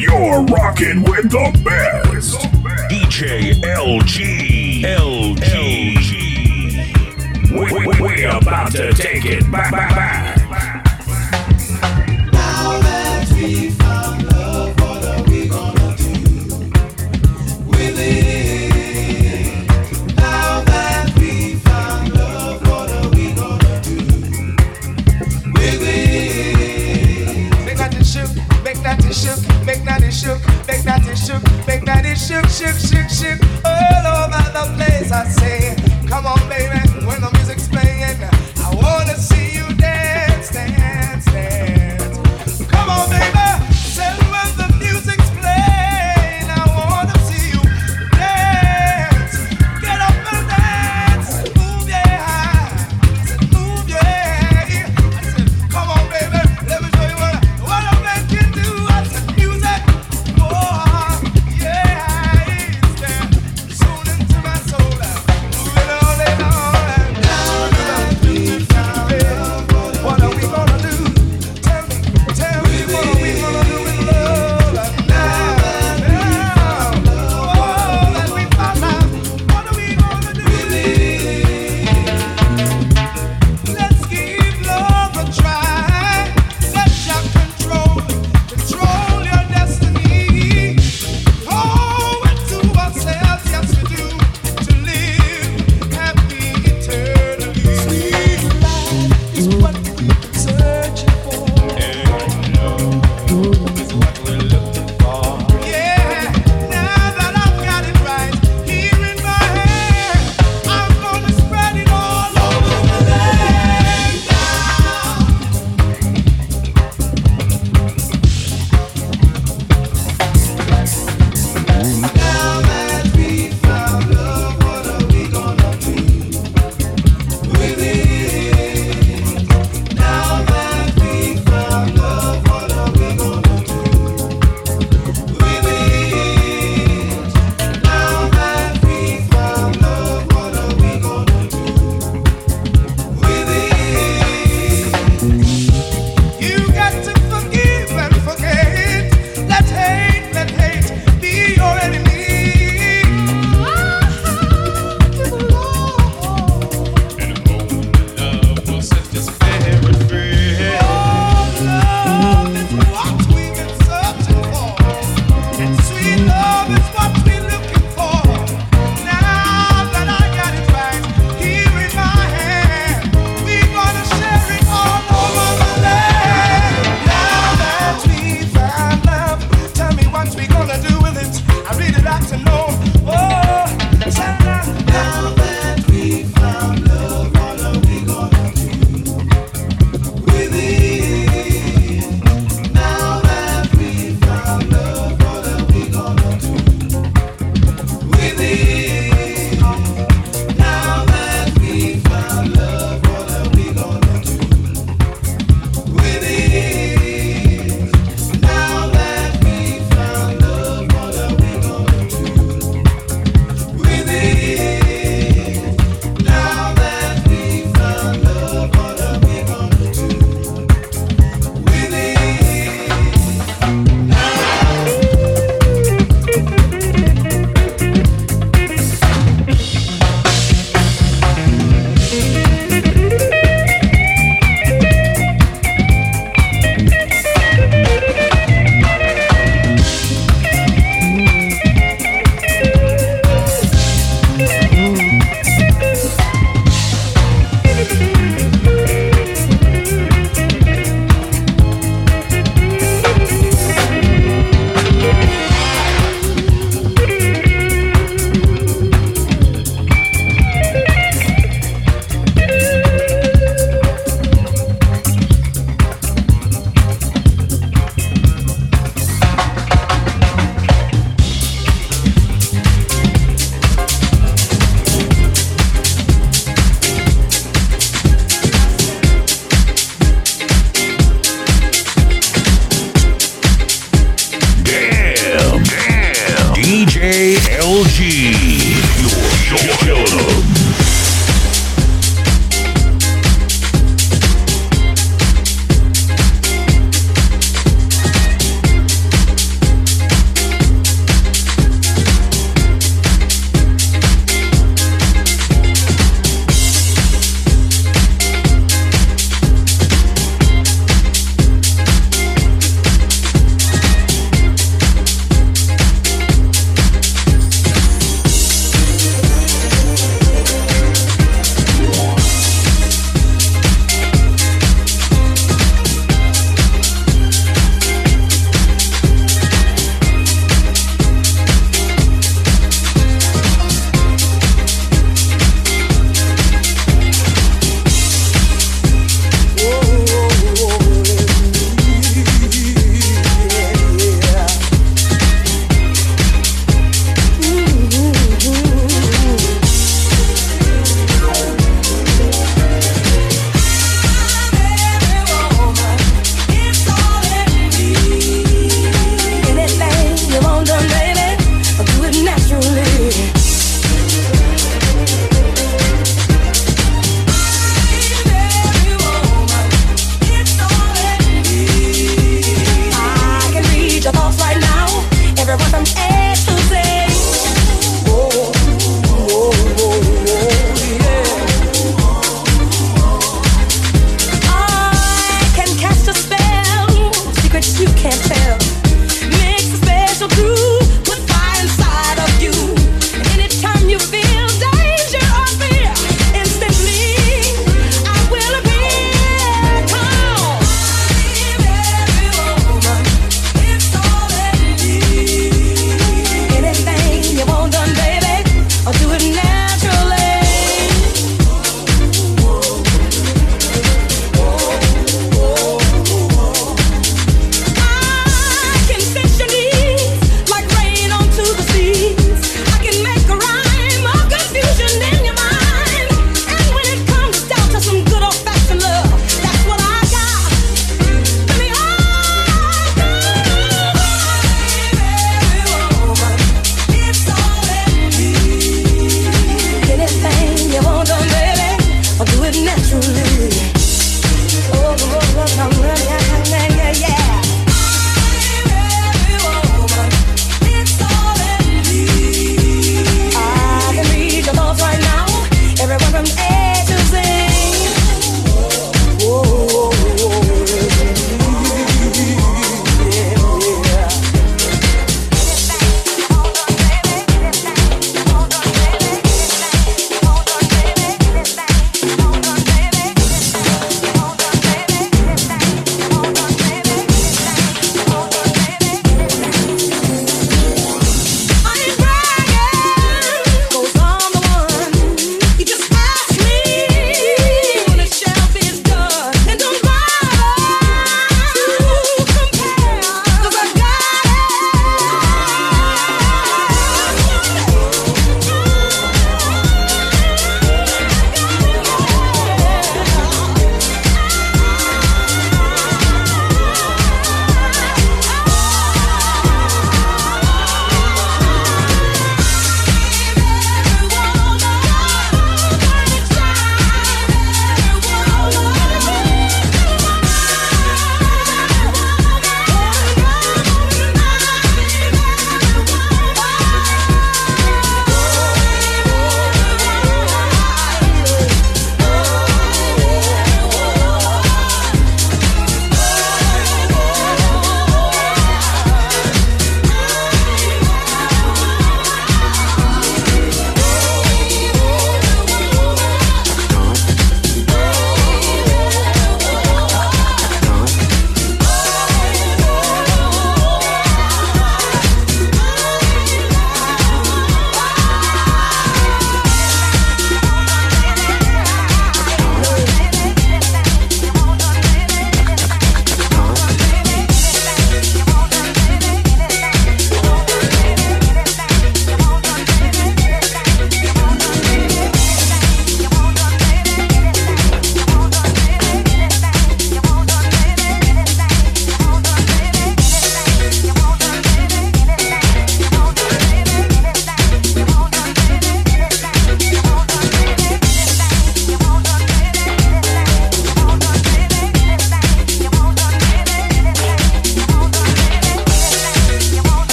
You're rocking with the best. DJ LG. LG. We, we, we about to take it back, back, back. Shook, shook, shook, shook, all over the place. I say, come on, baby,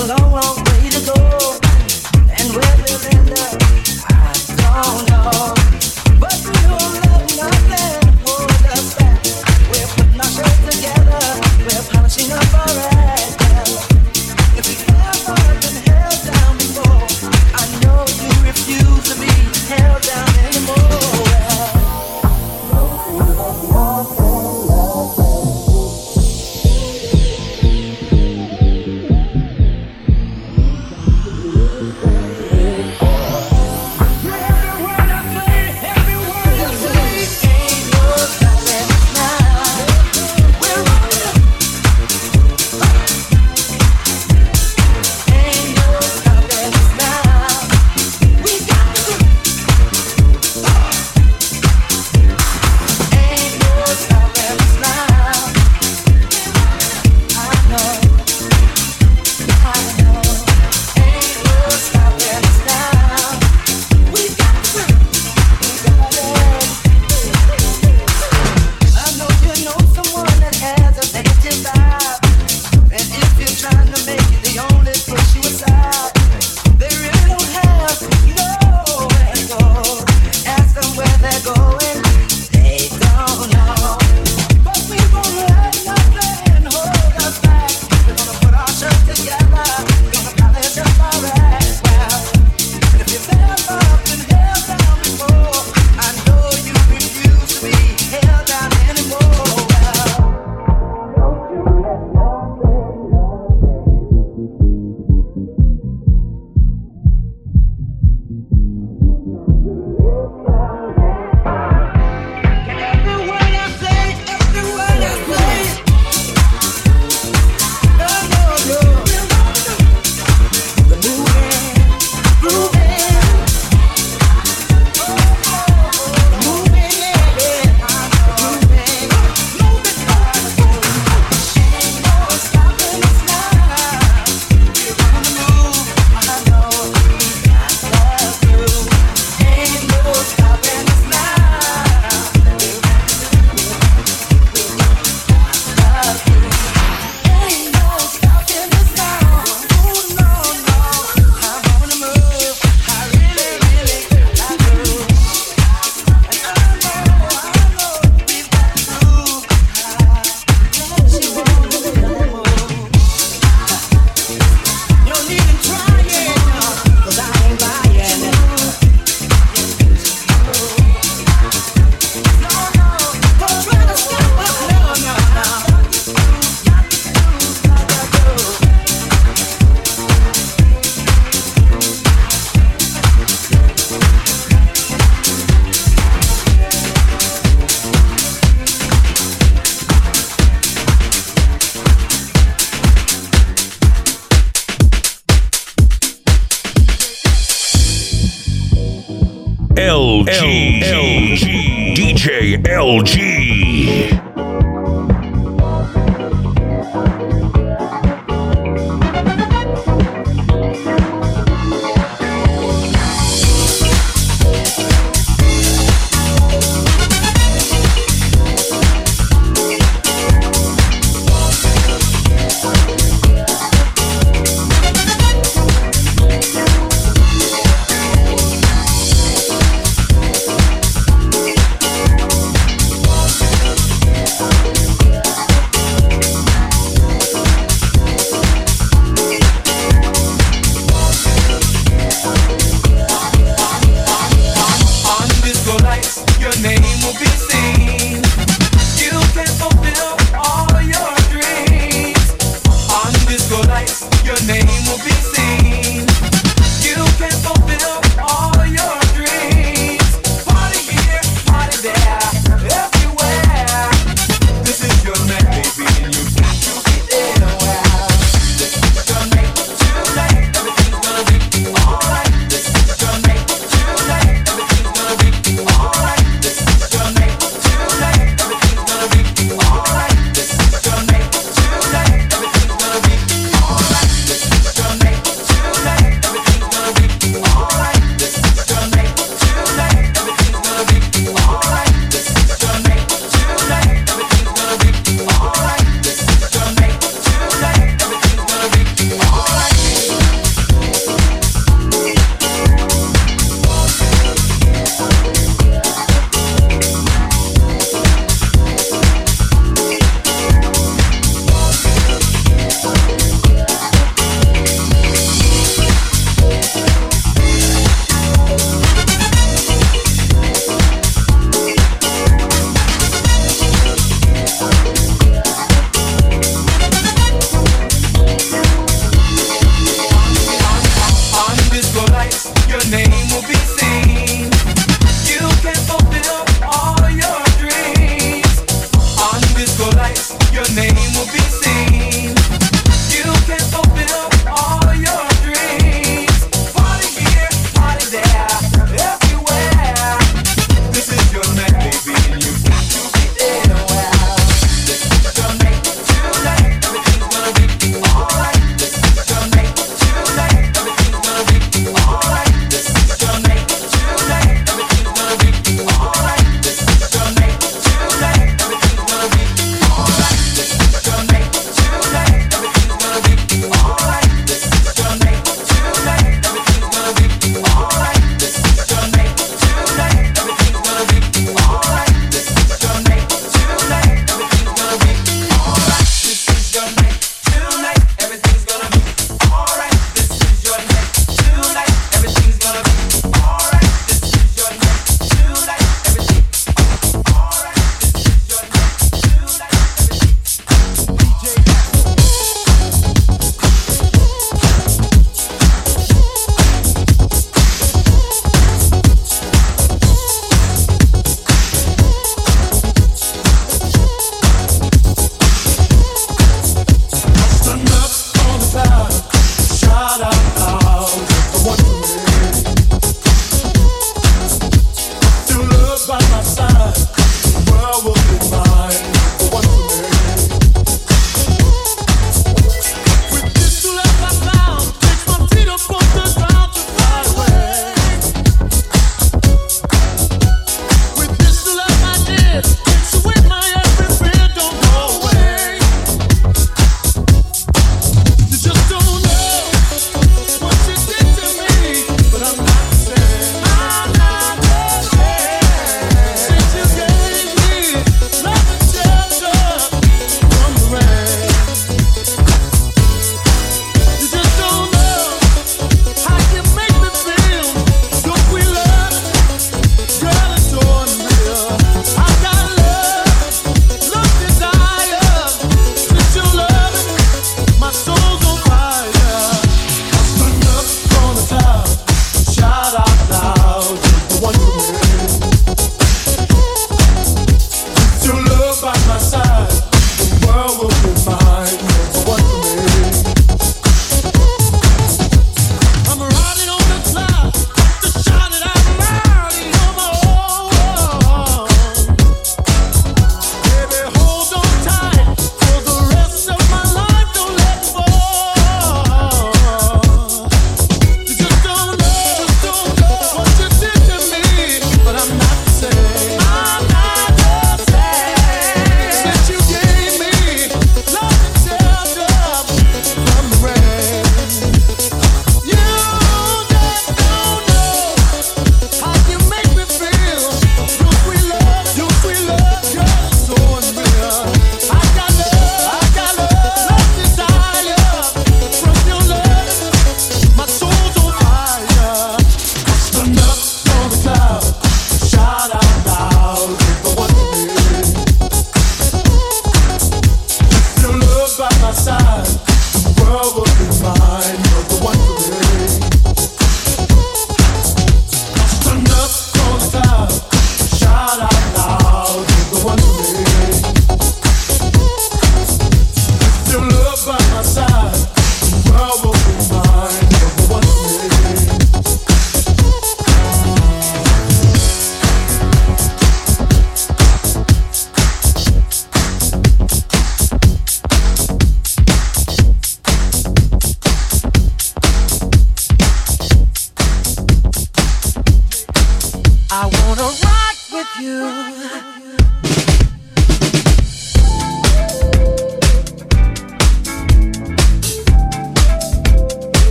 alone. LG. LG. DJ LG.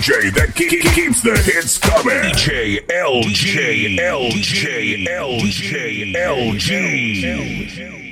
DJ that ke- ke- keeps the hits coming. DJ LG, LG, LG, LG.